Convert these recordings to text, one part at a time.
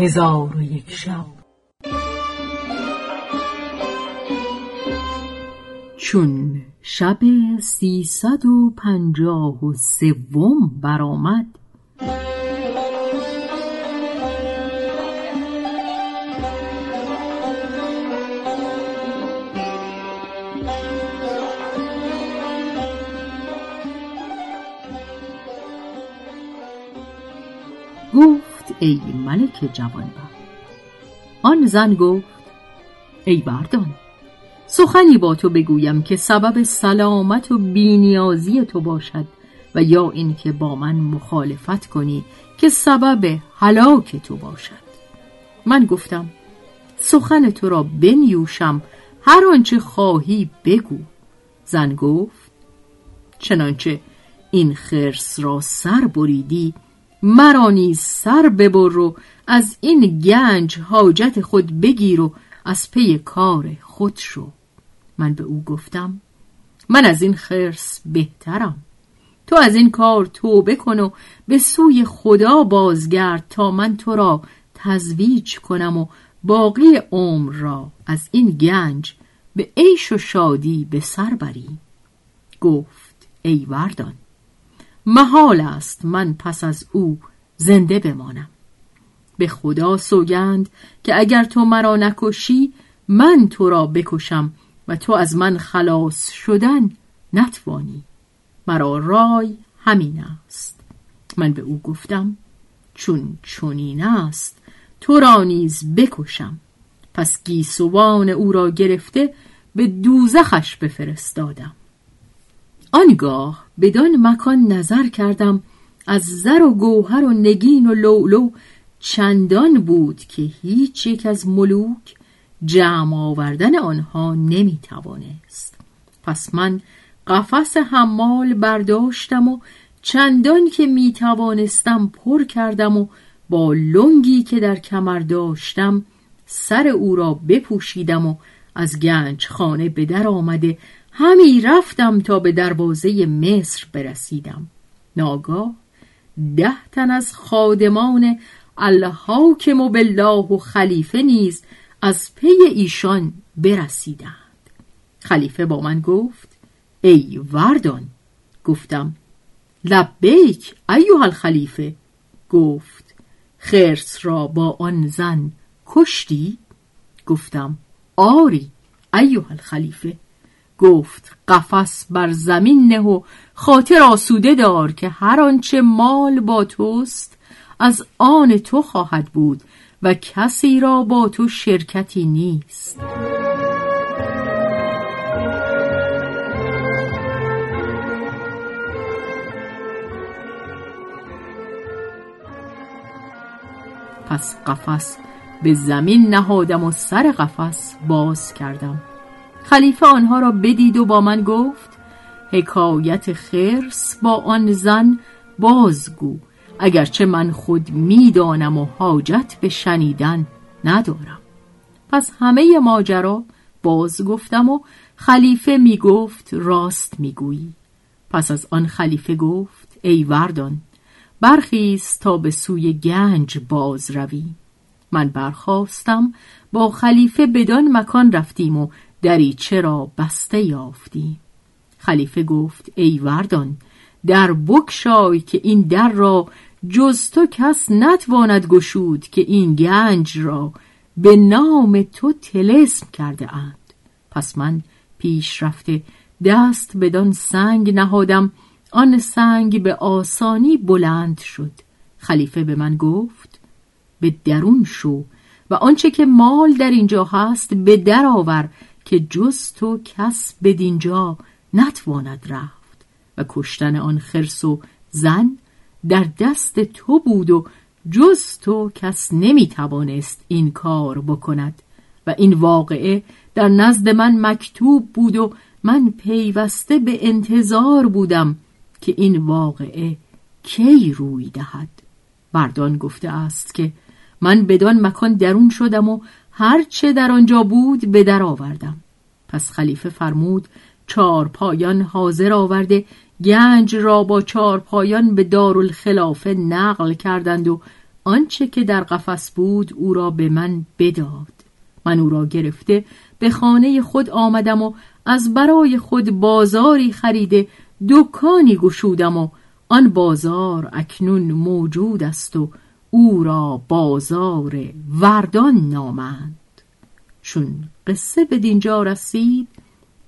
هزار و یک شب. چون شب سیصد و پنجاه و سوم برآمد گفت ای ملک جوانبخت آن زن گفت ای بردان سخنی با تو بگویم که سبب سلامت و بینیازی تو باشد و یا اینکه با من مخالفت کنی که سبب هلاک تو باشد. من گفتم سخن تو را بنیوشم هر آنچه خواهی بگو. زن گفت چنانچه این خرس را سر بریدی مرا نیز سر ببر و از این گنج حاجت خود بگیر و از پی کار خود شو. من به او گفتم من از این خرس بهترم. تو از این کار توبه کن و به سوی خدا بازگرد تا من تو را تزویج کنم و باقی عمر را از این گنج به عیش و شادی به سر بری. گفت ای وردان. محال است من پس از او زنده بمانم. به خدا سوگند که اگر تو مرا نکشی من تو را بکشم و تو از من خلاص شدن نتوانی. مرا رای همین است. من به او گفتم چون چنین است تو را نیز بکشم. پس گیسوان او را گرفته به دوزخش بفرستادم. آنگاه بدان مکان نظر کردم از زر و گوهر و نگین و لولو چندان بود که هیچ یک از ملوک جمع آوردن آنها نمی توانست پس من قفس حمال برداشتم و چندان که می توانستم پر کردم و با لنگی که در کمر داشتم سر او را بپوشیدم و از گنج خانه به در آمده همی رفتم تا به دروازه مصر برسیدم. ناگاه ده تن از خادمان الحاکم بالله و خلیفه نیز از پی ایشان برسیدند. خلیفه با من گفت ای وردان گفتم لبیک ایوه الخلیفه. گفت خرس را با آن زن کشتی؟ گفتم آری ایوه الخلیفه. گفت قفس بر زمین نه و خاطر آسوده دار که هر آنچه مال با توست از آن تو خواهد بود و کسی را با تو شرکتی نیست. پس قفس به زمین نهادم و سر قفس باز کردم. خلیفه آنها را بدید و با من گفت حکایت خرس با آن زن بازگو اگرچه من خود می‌دانم و حاجت به شنیدن ندارم. پس همه ماجرا باز گفتم و خلیفه می گفت راست می‌گویی. پس از آن خلیفه گفت ای وردان برخیز تا به سوی گنج باز روی. من برخواستم با خلیفه بدان مکان رفتیم و دریچه را بسته یافتیم خلیفه گفت ای وردان در بکشای که این در را جز تو کس نتواند گشود که این گنج را به نام تو تلسم کرده اند. پس من پیش رفته دست بدان سنگ نهادم آن سنگ به آسانی بلند شد. خلیفه به من گفت به درون شو و آنچه که مال در اینجا هست به در آور که جز تو کس بدینجا نتواند رفت. و کشتن آن خرس و زن در دست تو بود و جز تو کس نمی توانست این کار بکند. و این واقعه در نزد من مکتوب بود و من پیوسته به انتظار بودم که این واقعه کی روی دهد. بردان گفته است که من بدان مکان درون شدم و هرچه در آنجا بود به در آوردم. پس خلیفه فرمود چار پایان حاضر آورده گنج را با چار پایان به دارالخلافه نقل کردند و آنچه که در قفس بود او را به من بداد. من او را گرفته به خانه خود آمدم و از برای خود بازاری خریده دکانی گشودم و آن بازار اکنون موجود است و او را بازار وردان نامند. چون قصه به دینجا رسید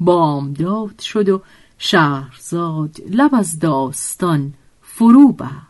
بامداد شد و شهرزاد لب از داستان فرو بست.